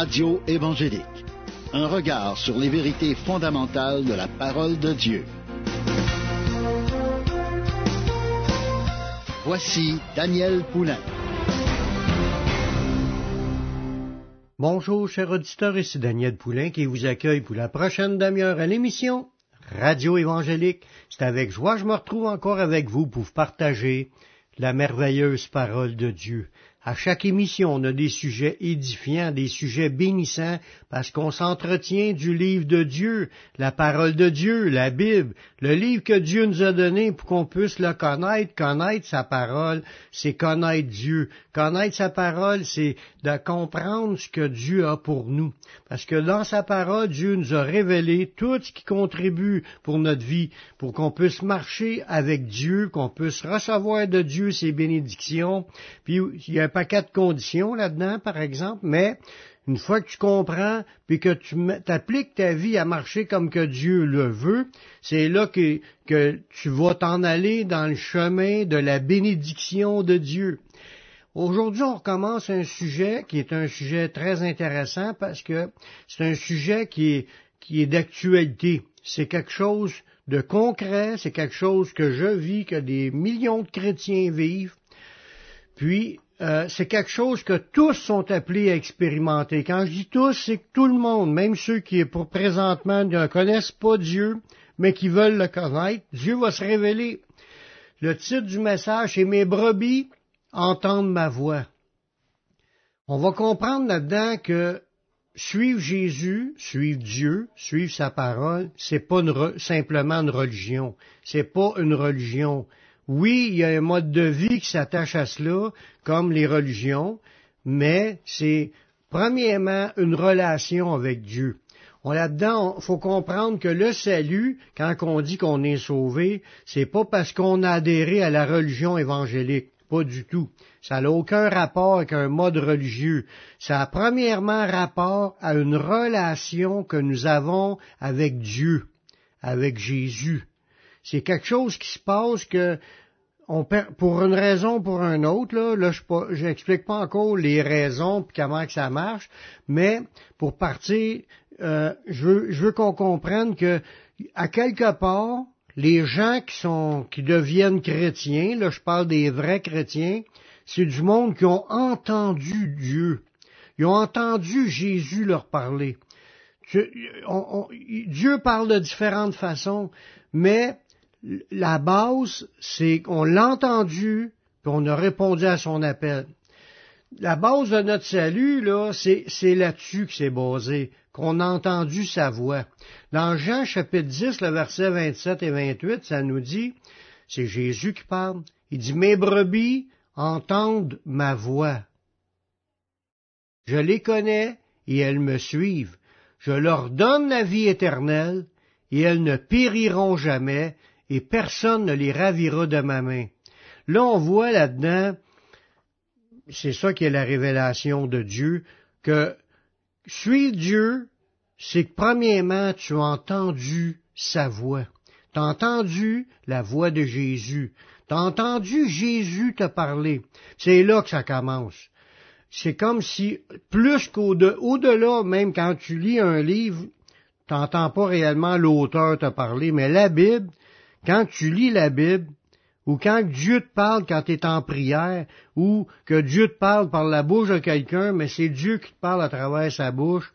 Radio évangélique. Un regard sur les vérités fondamentales de la parole de Dieu. Voici Daniel Poulain. Bonjour, chers auditeurs, ici Daniel Poulain qui vous accueille pour la prochaine demi-heure à l'émission Radio évangélique. C'est avec joie que je me retrouve encore avec vous pour partager la merveilleuse parole de Dieu. À chaque émission, on a des sujets édifiants, des sujets bénissants, parce qu'on s'entretient du livre de Dieu, la parole de Dieu, la Bible, le livre que Dieu nous a donné pour qu'on puisse le connaître. Connaître sa parole, c'est connaître Dieu. Connaître sa parole, c'est de comprendre ce que Dieu a pour nous. Parce que dans sa parole, Dieu nous a révélé tout ce qui contribue pour notre vie, pour qu'on puisse marcher avec Dieu, qu'on puisse recevoir de Dieu ses bénédictions. Puis il y a un paquet de conditions là-dedans, par exemple, mais une fois que tu comprends, puis que tu appliques ta vie à marcher comme que Dieu le veut, c'est là que, que tu vas t'en aller dans le chemin de la bénédiction de Dieu. Aujourd'hui, on recommence un sujet qui est un sujet très intéressant parce que c'est un sujet qui est, qui est d'actualité. C'est quelque chose de concret, c'est quelque chose que je vis, que des millions de chrétiens vivent. Puis, euh, c'est quelque chose que tous sont appelés à expérimenter. Quand je dis tous, c'est que tout le monde, même ceux qui pour présentement ne connaissent pas Dieu, mais qui veulent le connaître, Dieu va se révéler. Le titre du message, c'est Mes brebis entendent ma voix. On va comprendre là-dedans que suivre Jésus, suivre Dieu, suivre sa parole, c'est pas simplement une religion. C'est pas une religion. Oui, il y a un mode de vie qui s'attache à cela, comme les religions, mais c'est premièrement une relation avec Dieu. On là-dedans, il faut comprendre que le salut, quand on dit qu'on est sauvé, c'est pas parce qu'on a adhéré à la religion évangélique. Pas du tout. Ça n'a aucun rapport avec un mode religieux. Ça a premièrement rapport à une relation que nous avons avec Dieu, avec Jésus. C'est quelque chose qui se passe que on pour une raison ou pour une autre, là, là je n'explique pas encore les raisons et comment que ça marche, mais pour partir, euh, je veux, je veux qu'on comprenne que à quelque part, les gens qui sont qui deviennent chrétiens, là je parle des vrais chrétiens, c'est du monde qui ont entendu Dieu. Ils ont entendu Jésus leur parler. Dieu parle de différentes façons, mais la base, c'est qu'on l'a entendu, puis on a répondu à son appel. La base de notre salut, là, c'est là-dessus que c'est basé, qu'on a entendu sa voix. Dans Jean chapitre 10, le verset 27 et 28, ça nous dit, c'est Jésus qui parle, il dit, mes brebis entendent ma voix. Je les connais et elles me suivent. Je leur donne la vie éternelle et elles ne périront jamais et personne ne les ravira de ma main. Là, on voit là-dedans, c'est ça qui est la révélation de Dieu, que suivre Dieu, c'est que premièrement, tu as entendu sa voix. Tu as entendu la voix de Jésus. Tu as entendu Jésus te parler. C'est là que ça commence. C'est comme si, plus qu'au-delà, même quand tu lis un livre, tu n'entends pas réellement l'auteur te parler, mais la Bible, quand tu lis la Bible, ou quand Dieu te parle quand tu es en prière, ou que Dieu te parle par la bouche de quelqu'un, mais c'est Dieu qui te parle à travers sa bouche,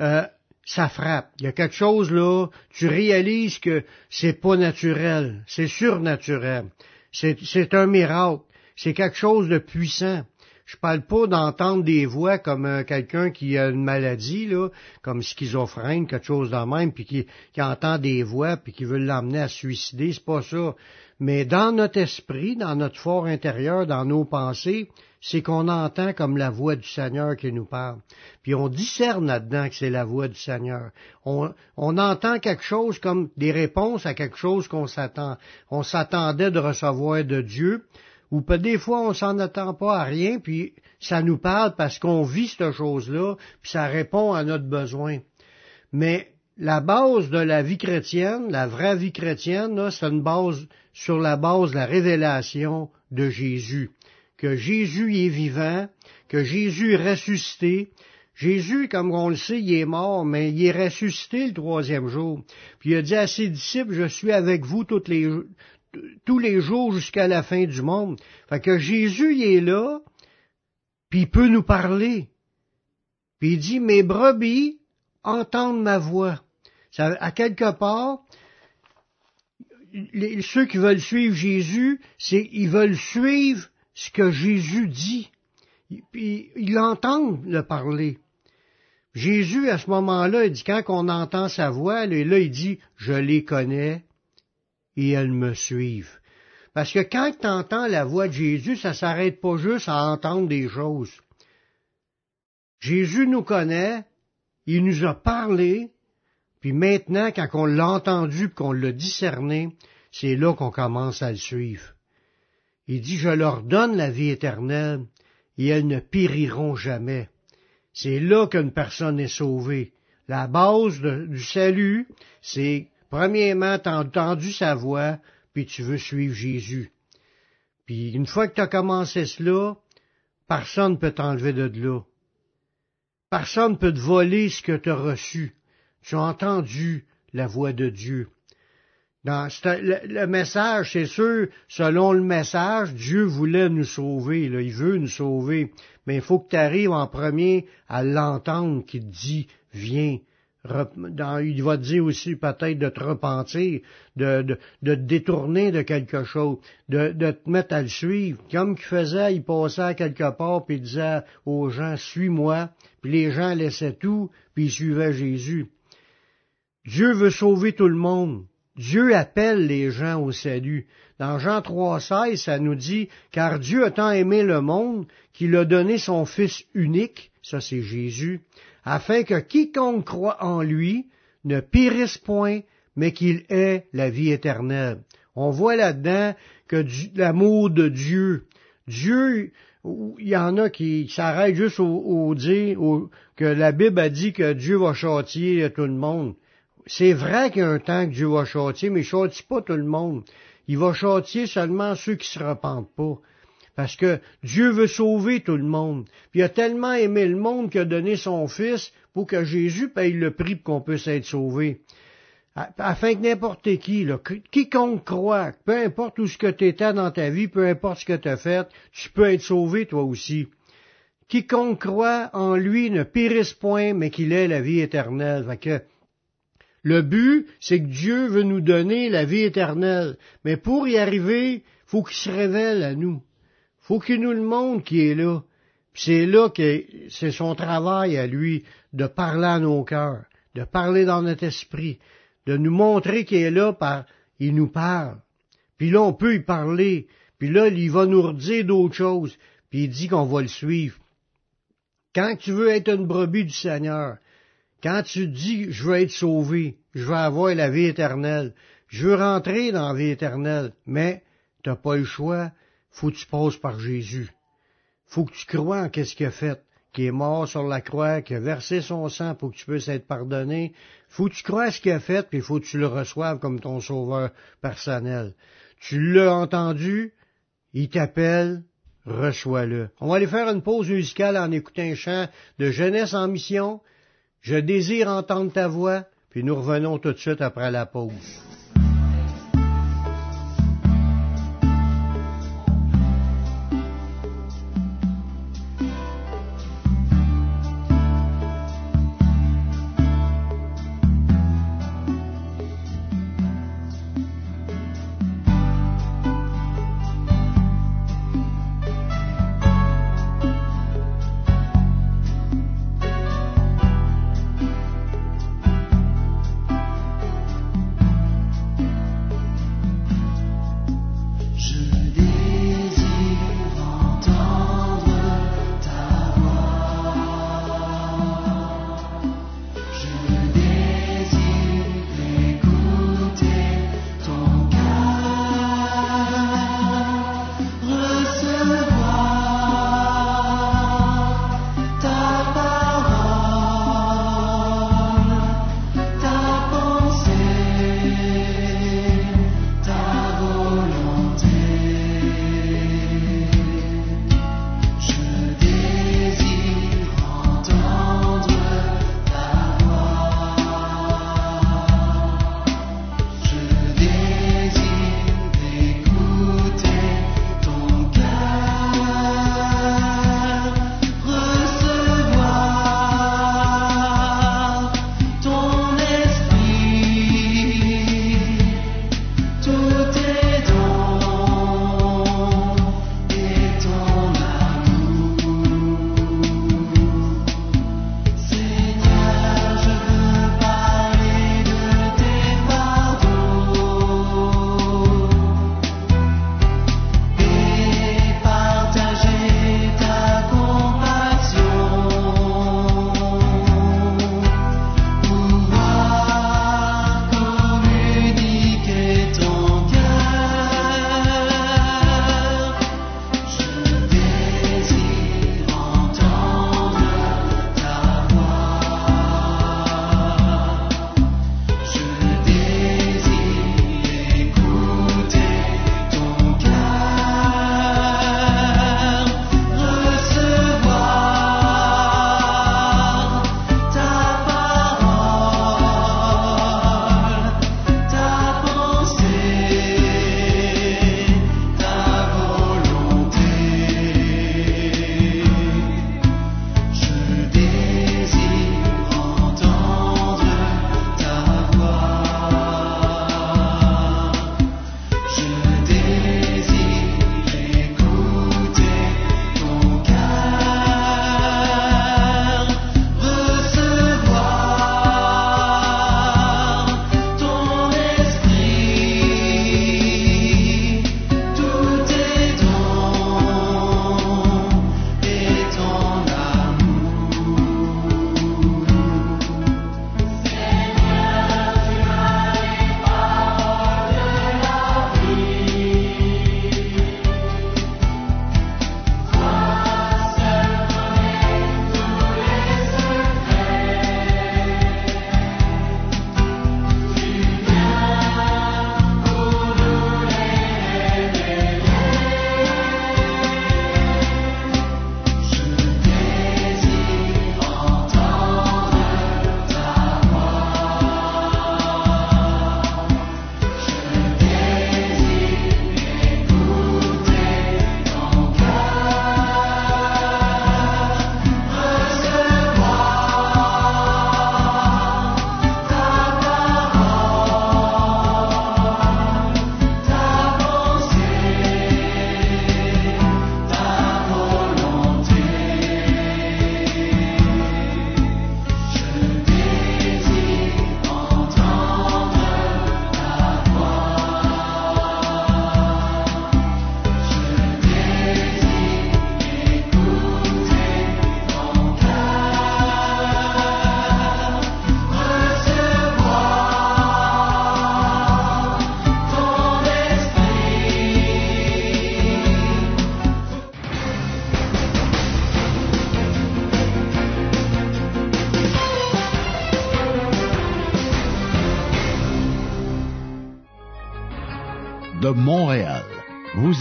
euh, ça frappe. Il y a quelque chose là, tu réalises que c'est pas naturel, c'est surnaturel. C'est un miracle. C'est quelque chose de puissant. Je parle pas d'entendre des voix comme euh, quelqu'un qui a une maladie, là, comme schizophrène, quelque chose de même, puis qui, entend des voix, puis qui veut l'emmener à se suicider, c'est pas ça. Mais dans notre esprit, dans notre fort intérieur, dans nos pensées, c'est qu'on entend comme la voix du Seigneur qui nous parle. Puis on discerne là-dedans que c'est la voix du Seigneur. On, on, entend quelque chose comme des réponses à quelque chose qu'on s'attend. On s'attendait de recevoir de Dieu, ou peut des fois on s'en attend pas à rien, puis ça nous parle parce qu'on vit cette chose-là, puis ça répond à notre besoin. Mais la base de la vie chrétienne, la vraie vie chrétienne, c'est une base sur la base de la révélation de Jésus. Que Jésus est vivant, que Jésus est ressuscité, Jésus, comme on le sait, il est mort, mais il est ressuscité le troisième jour. Puis il a dit à ses disciples, je suis avec vous les, tous les jours jusqu'à la fin du monde. Fait que Jésus, il est là, puis il peut nous parler. Puis il dit, mes brebis entendent ma voix. À quelque part, ceux qui veulent suivre Jésus, c'est ils veulent suivre ce que Jésus dit. Puis ils l'entendent le parler. Jésus, à ce moment-là, il dit, quand on entend sa voix, là, il dit, je les connais et elles me suivent. Parce que quand tu entends la voix de Jésus, ça s'arrête pas juste à entendre des choses. Jésus nous connaît, il nous a parlé, puis maintenant, quand on l'a entendu, qu'on l'a discerné, c'est là qu'on commence à le suivre. Il dit, je leur donne la vie éternelle, et elles ne périront jamais. C'est là qu'une personne est sauvée. La base du salut, c'est premièrement, t'as entendu sa voix, puis tu veux suivre Jésus. Puis une fois que tu as commencé cela, personne ne peut t'enlever de là. Personne ne peut te voler ce que tu as reçu. Tu as entendu la voix de Dieu. Le, message, c'est sûr, selon le message, Dieu voulait nous sauver, il veut nous sauver. Mais il faut que tu arrives en premier à l'entendre qui te dit, viens. Il va dire aussi peut-être de te repentir, de, de, te détourner de quelque chose, de, de te mettre à le suivre. Comme qu'il faisait, il passait quelque part, puis il disait aux gens, suis-moi, puis les gens laissaient tout, puis ils suivaient Jésus. Dieu veut sauver tout le monde. Dieu appelle les gens au salut. Dans Jean 3,16, ça nous dit, car Dieu a tant aimé le monde qu'il a donné son Fils unique, ça c'est Jésus, afin que quiconque croit en lui ne périsse point, mais qu'il ait la vie éternelle. On voit là-dedans que l'amour de Dieu, Dieu, il y en a qui s'arrêtent juste au, dire que la Bible a dit que Dieu va châtier tout le monde c'est vrai qu'il y a un temps que Dieu va châtier, mais il châtie pas tout le monde. Il va châtier seulement ceux qui se repentent pas. Parce que Dieu veut sauver tout le monde. Puis il a tellement aimé le monde qu'il a donné son Fils pour que Jésus paye le prix pour qu'on puisse être sauvé. Afin que n'importe qui, quiconque croit, peu importe où ce que tu étais dans ta vie, peu importe ce que tu as fait, tu peux être sauvé toi aussi. Quiconque croit en lui ne périsse point, mais qu'il ait la vie éternelle. Fait que, le but, c'est que Dieu veut nous donner la vie éternelle. Mais pour y arriver, faut qu'il se révèle à nous. Faut qu'il nous le montre qui est là. C'est là que c'est son travail à lui de parler à nos cœurs, de parler dans notre esprit, de nous montrer qu'il est là par, il nous parle. Puis là, on peut y parler. Puis là, il va nous redire d'autres choses. Puis il dit qu'on va le suivre. Quand tu veux être une brebis du Seigneur, quand tu dis je veux être sauvé, je veux avoir la vie éternelle, je veux rentrer dans la vie éternelle, mais tu n'as pas le choix, faut que tu passes par Jésus. Faut que tu crois en qu'est-ce qu'il a fait, qui est mort sur la croix, qui a versé son sang pour que tu puisses être pardonné. Faut que tu crois à ce qu'il a fait, puis faut que tu le reçoives comme ton sauveur personnel. Tu l'as entendu, il t'appelle, reçois-le. On va aller faire une pause musicale en écoutant un chant de jeunesse en mission. Je désire entendre ta voix, puis nous revenons tout de suite après la pause.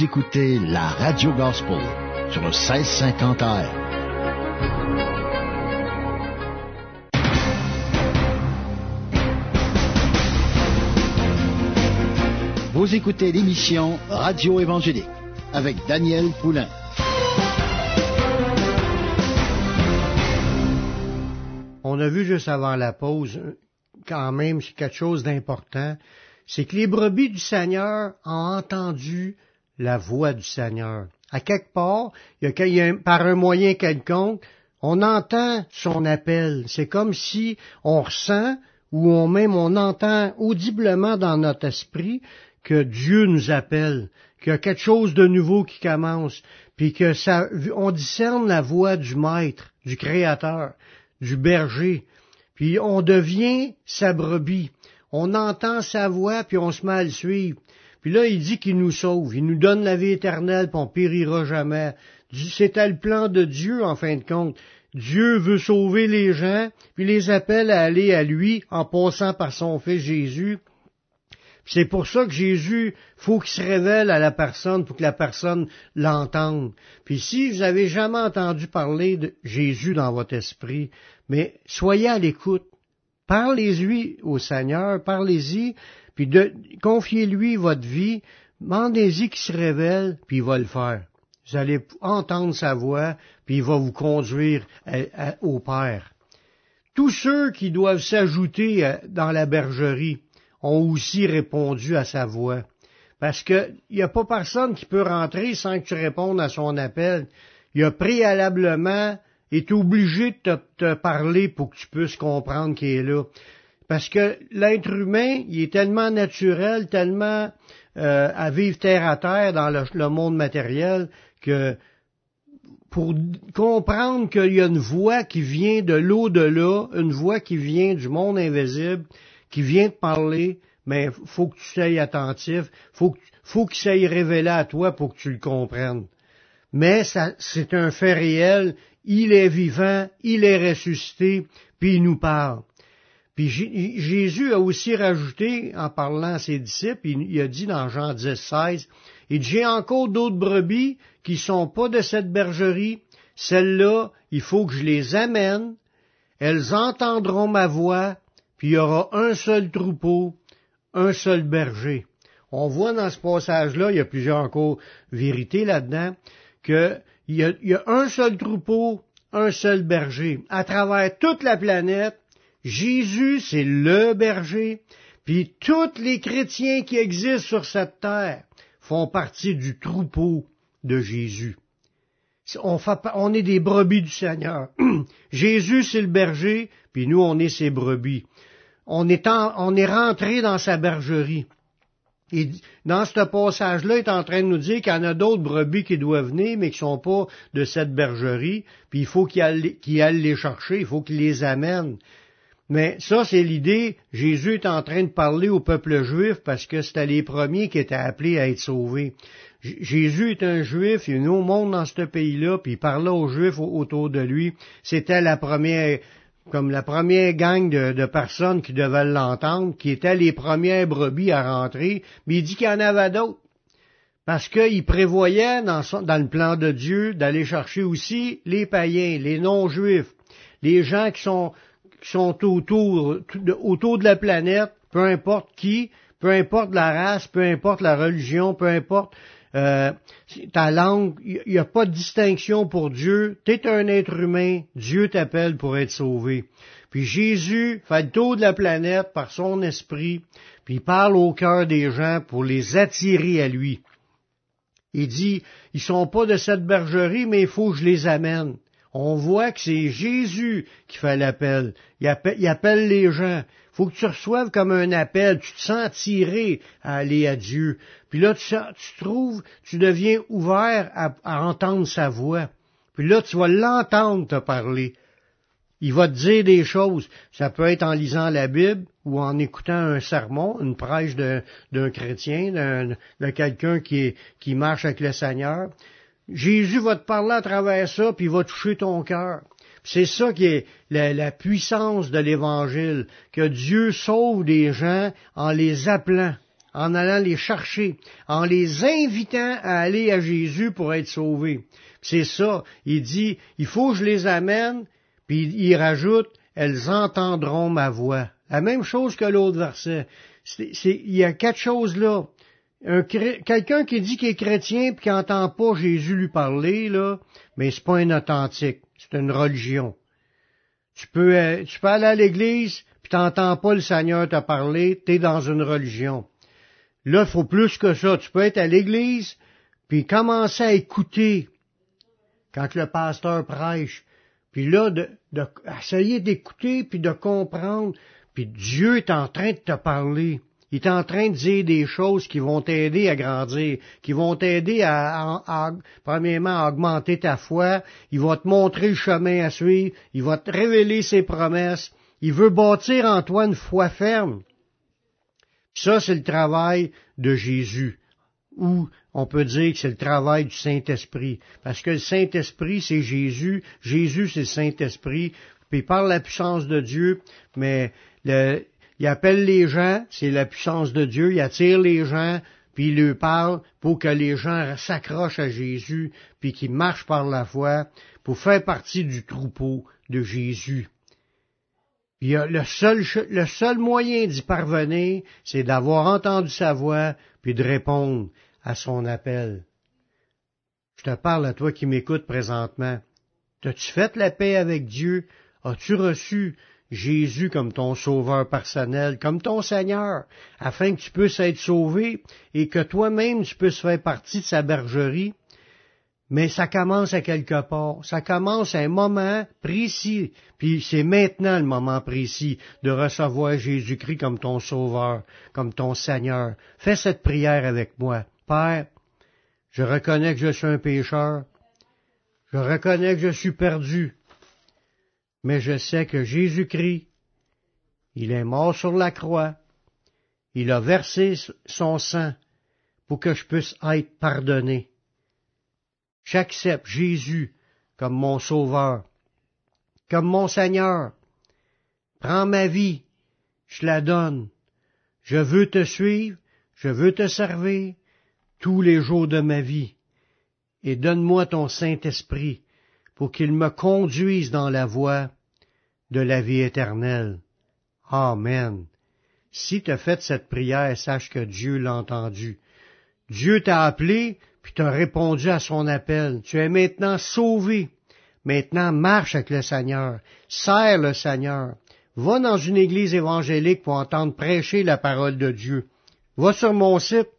Écoutez la Radio Gospel sur le 1650 AM. Vous écoutez l'émission Radio Évangélique avec Daniel Poulain. On a vu juste avant la pause, quand même, quelque chose d'important, c'est que les brebis du Seigneur ont entendu la voix du Seigneur. À quelque part, par un moyen quelconque, on entend son appel. C'est comme si on ressent ou on même on entend audiblement dans notre esprit que Dieu nous appelle, qu'il y a quelque chose de nouveau qui commence, puis que ça, on discerne la voix du Maître, du Créateur, du berger, puis on devient sa brebis. On entend sa voix, puis on se met à le suivre. Puis là, il dit qu'il nous sauve, il nous donne la vie éternelle, puis on périra jamais. C'était le plan de Dieu, en fin de compte. Dieu veut sauver les gens, puis les appelle à aller à lui en passant par son Fils Jésus. C'est pour ça que Jésus, faut qu'il se révèle à la personne pour que la personne l'entende. Puis si vous avez jamais entendu parler de Jésus dans votre esprit, mais soyez à l'écoute. Parlez-lui au Seigneur, parlez-y, puis confiez-lui votre vie, demandez-y qu'il se révèle, puis il va le faire. Vous allez entendre sa voix, puis il va vous conduire au Père. Tous ceux qui doivent s'ajouter euh, dans la bergerie ont aussi répondu à sa voix. Parce qu'il n'y a pas personne qui peut rentrer sans que tu répondes à son appel. Il a préalablement été obligé de te, parler pour que tu puisses comprendre qu'il est là. Parce que l'être humain, il est tellement naturel, tellement euh, à vivre terre à terre dans le, monde matériel que pour comprendre qu'il y a une voix qui vient de l'au-delà, une voix qui vient du monde invisible, qui vient te parler, mais faut que tu sois attentif, faut, faut qu'il s'aille révélé à toi pour que tu le comprennes. Mais c'est un fait réel, il est vivant, il est ressuscité, puis il nous parle. Puis Jésus a aussi rajouté, en parlant à ses disciples, il, a dit dans Jean 10, 16, il j'ai encore d'autres brebis qui sont pas de cette bergerie. Celles-là, il faut que je les amène. Elles entendront ma voix, puis il y aura un seul troupeau, un seul berger. On voit dans ce passage-là, il y a plusieurs encore vérités là-dedans, qu'il y a un seul troupeau, un seul berger. À travers toute la planète, Jésus, c'est le berger, puis tous les chrétiens qui existent sur cette terre font partie du troupeau de Jésus. On, est des brebis du Seigneur. Jésus, c'est le berger, puis nous, on est ses brebis. On est, rentré dans sa bergerie. Et dans ce passage-là, il est en train de nous dire qu'il y en a d'autres brebis qui doivent venir, mais qui sont pas de cette bergerie, puis il faut qu'il aille, les chercher, il faut qu'il les amène. Mais ça, c'est l'idée. Jésus est en train de parler au peuple juif parce que c'était les premiers qui étaient appelés à être sauvés. Jésus est un juif, il est au monde dans ce pays-là, puis il parlait aux juifs autour de lui. C'était la première, comme la première gang de, personnes qui devaient l'entendre, qui étaient les premières brebis à rentrer, mais il dit qu'il y en avait d'autres. Parce qu'il prévoyait dans, dans le plan de Dieu d'aller chercher aussi les païens, les non-juifs, les gens qui sont sont autour, autour de la planète, peu importe qui, peu importe la race, peu importe la religion, peu importe euh, ta langue, il n'y a pas de distinction pour Dieu. Tu es un être humain, Dieu t'appelle pour être sauvé. Puis Jésus fait le tour de la planète par son esprit, puis il parle au cœur des gens pour les attirer à lui. Il dit, ils sont pas de cette bergerie, mais il faut que je les amène on voit que c'est Jésus qui fait l'appel. Il appelle, les gens. Faut que tu reçoives comme un appel. Tu te sens tiré à aller à Dieu. Puis là, tu, tu trouves, tu deviens ouvert à, entendre sa voix. Puis là, tu vas l'entendre te parler. Il va te dire des choses. Ça peut être en lisant la Bible ou en écoutant un sermon, une prêche d'un chrétien, de quelqu'un qui marche avec le Seigneur. Jésus va te parler à travers ça, puis il va toucher ton cœur. C'est ça qui est la, puissance de l'Évangile, que Dieu sauve des gens en les appelant, en allant les chercher, en les invitant à aller à Jésus pour être sauvés. C'est ça, il dit, il faut que je les amène, puis il rajoute, elles entendront ma voix. La même chose que l'autre verset. il y a quelque chose là. Quelqu'un qui dit qu'il est chrétien puis qui n'entend pas Jésus lui parler, là, mais c'est pas un authentique, c'est une religion. Tu peux, euh, tu peux aller à l'église, puis t'entends pas le Seigneur te parler, t'es dans une religion. Là, faut plus que ça. Tu peux être à l'église, puis commencer à écouter quand le pasteur prêche. Puis là, de, de essayer d'écouter, puis de comprendre. Puis Dieu est en train de te parler. Il est en train de dire des choses qui vont t'aider à grandir, qui vont t'aider à, premièrement, à augmenter ta foi. Il va te montrer le chemin à suivre. Il va te révéler ses promesses. Il veut bâtir en toi une foi ferme. Ça, c'est le travail de Jésus. Ou on peut dire que c'est le travail du Saint-Esprit. Parce que le Saint-Esprit, c'est Jésus. Jésus, c'est le Saint-Esprit. Puis par la puissance de Dieu, mais le, il appelle les gens, c'est la puissance de Dieu, il attire les gens, puis il leur parle pour que les gens s'accrochent à Jésus, puis qu'ils marchent par la foi, pour faire partie du troupeau de Jésus. Le seul, le seul moyen d'y parvenir, c'est d'avoir entendu sa voix, puis de répondre à son appel. Je te parle à toi qui m'écoutes présentement. As-tu fait la paix avec Dieu? As-tu reçu Jésus comme ton sauveur personnel, comme ton Seigneur, afin que tu puisses être sauvé et que toi-même tu puisses faire partie de sa bergerie. Mais ça commence à quelque part. Ça commence à un moment précis. Puis c'est maintenant le moment précis de recevoir Jésus-Christ comme ton sauveur, comme ton Seigneur. Fais cette prière avec moi. Père, je reconnais que je suis un pécheur. Je reconnais que je suis perdu mais je sais que Jésus-Christ, il est mort sur la croix, il a versé son sang pour que je puisse être pardonné. J'accepte Jésus comme mon sauveur, comme mon Seigneur. Prends ma vie, je la donne. Je veux te suivre, je veux te servir tous les jours de ma vie. Et donne-moi ton Saint-Esprit pour qu'il me conduise dans la voie de la vie éternelle. Amen. Si tu as fait cette prière, sache que Dieu l'a entendu. Dieu t'a appelé, puis t'as répondu à son appel. Tu es maintenant sauvé. Maintenant, marche avec le Seigneur. Sers le Seigneur. Va dans une église évangélique pour entendre prêcher la parole de Dieu. Va sur mon site,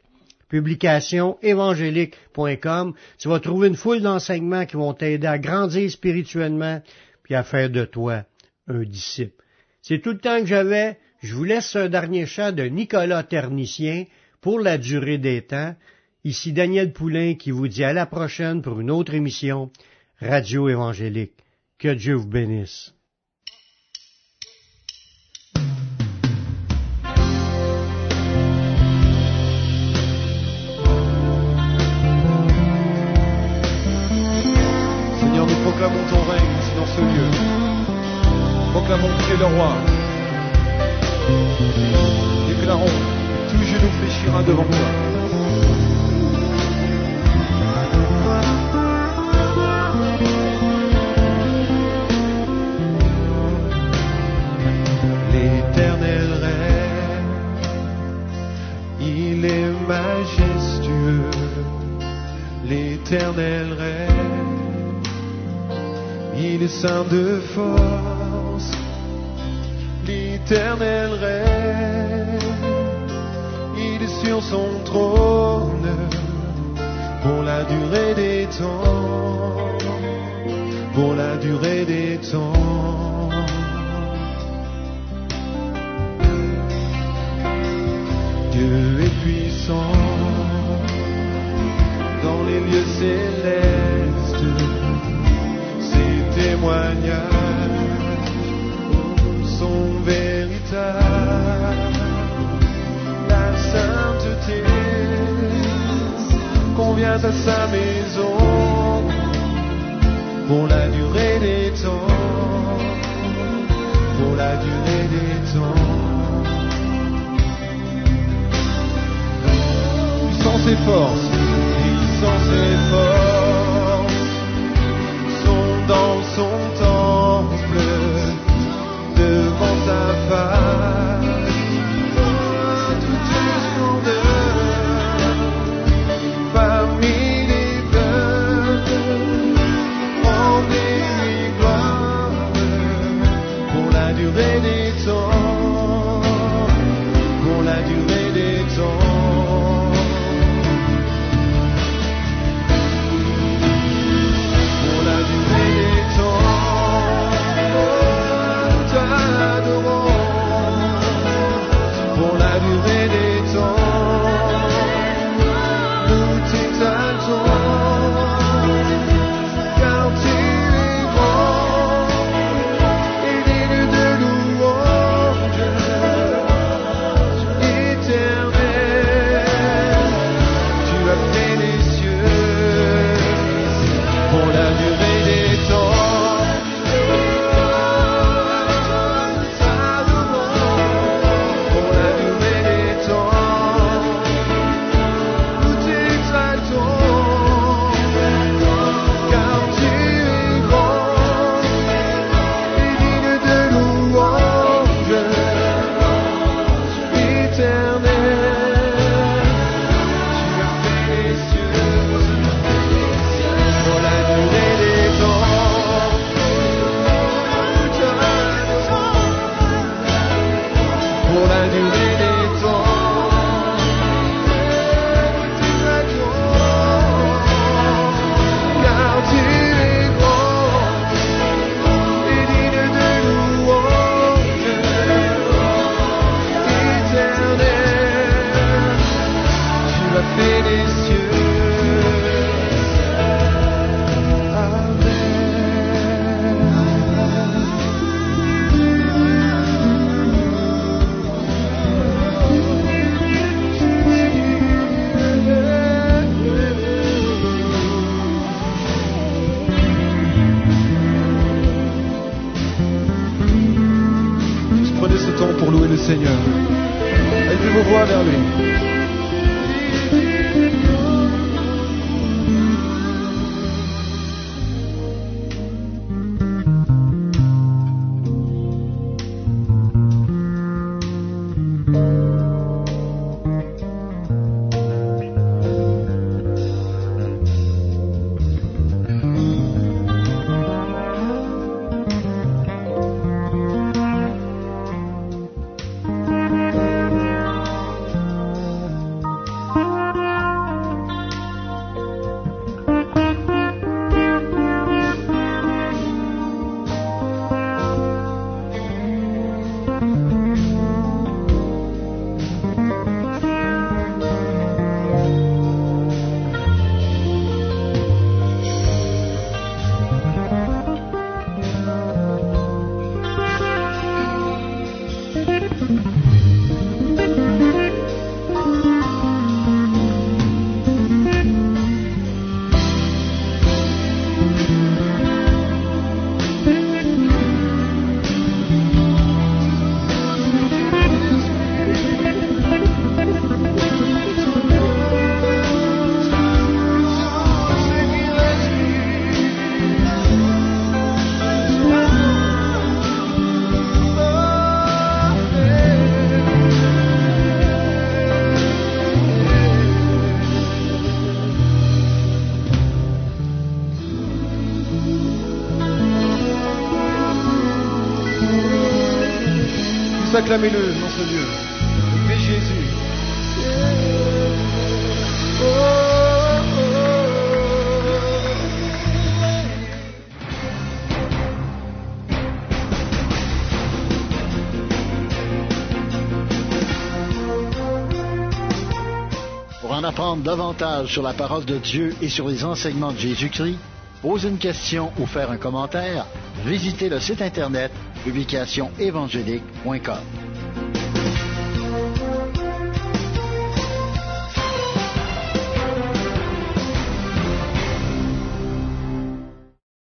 publicationévangélique.com. Tu vas trouver une foule d'enseignements qui vont t'aider à grandir spirituellement puis à faire de toi un disciple. C'est tout le temps que j'avais. Je vous laisse un dernier chant de Nicolas Ternicien pour la durée des temps. Ici Daniel Poulain qui vous dit à la prochaine pour une autre émission Radio Évangélique. Que Dieu vous bénisse. Dans ce lieu. Proclamons que tu es le roi. Déclarons tout genou fléchira devant toi. L'éternel règne, il est majestueux. L'éternel règne saint de force, l'éternel règne, il est sur son trône pour la durée des temps, pour la durée des temps. Dieu est puissant Son véritable sainteté convient à sa maison pour la durée des temps, pour la durée des temps. Puissance et force, puissance et force. durée des temps, pour la durée des temps. Acclamez-le, notre Dieu. Levez Jésus. Pour en apprendre davantage sur la parole de Dieu et sur les enseignements de Jésus-Christ, poser une question ou faire un commentaire, visitez le site internet publicationévangélique.com.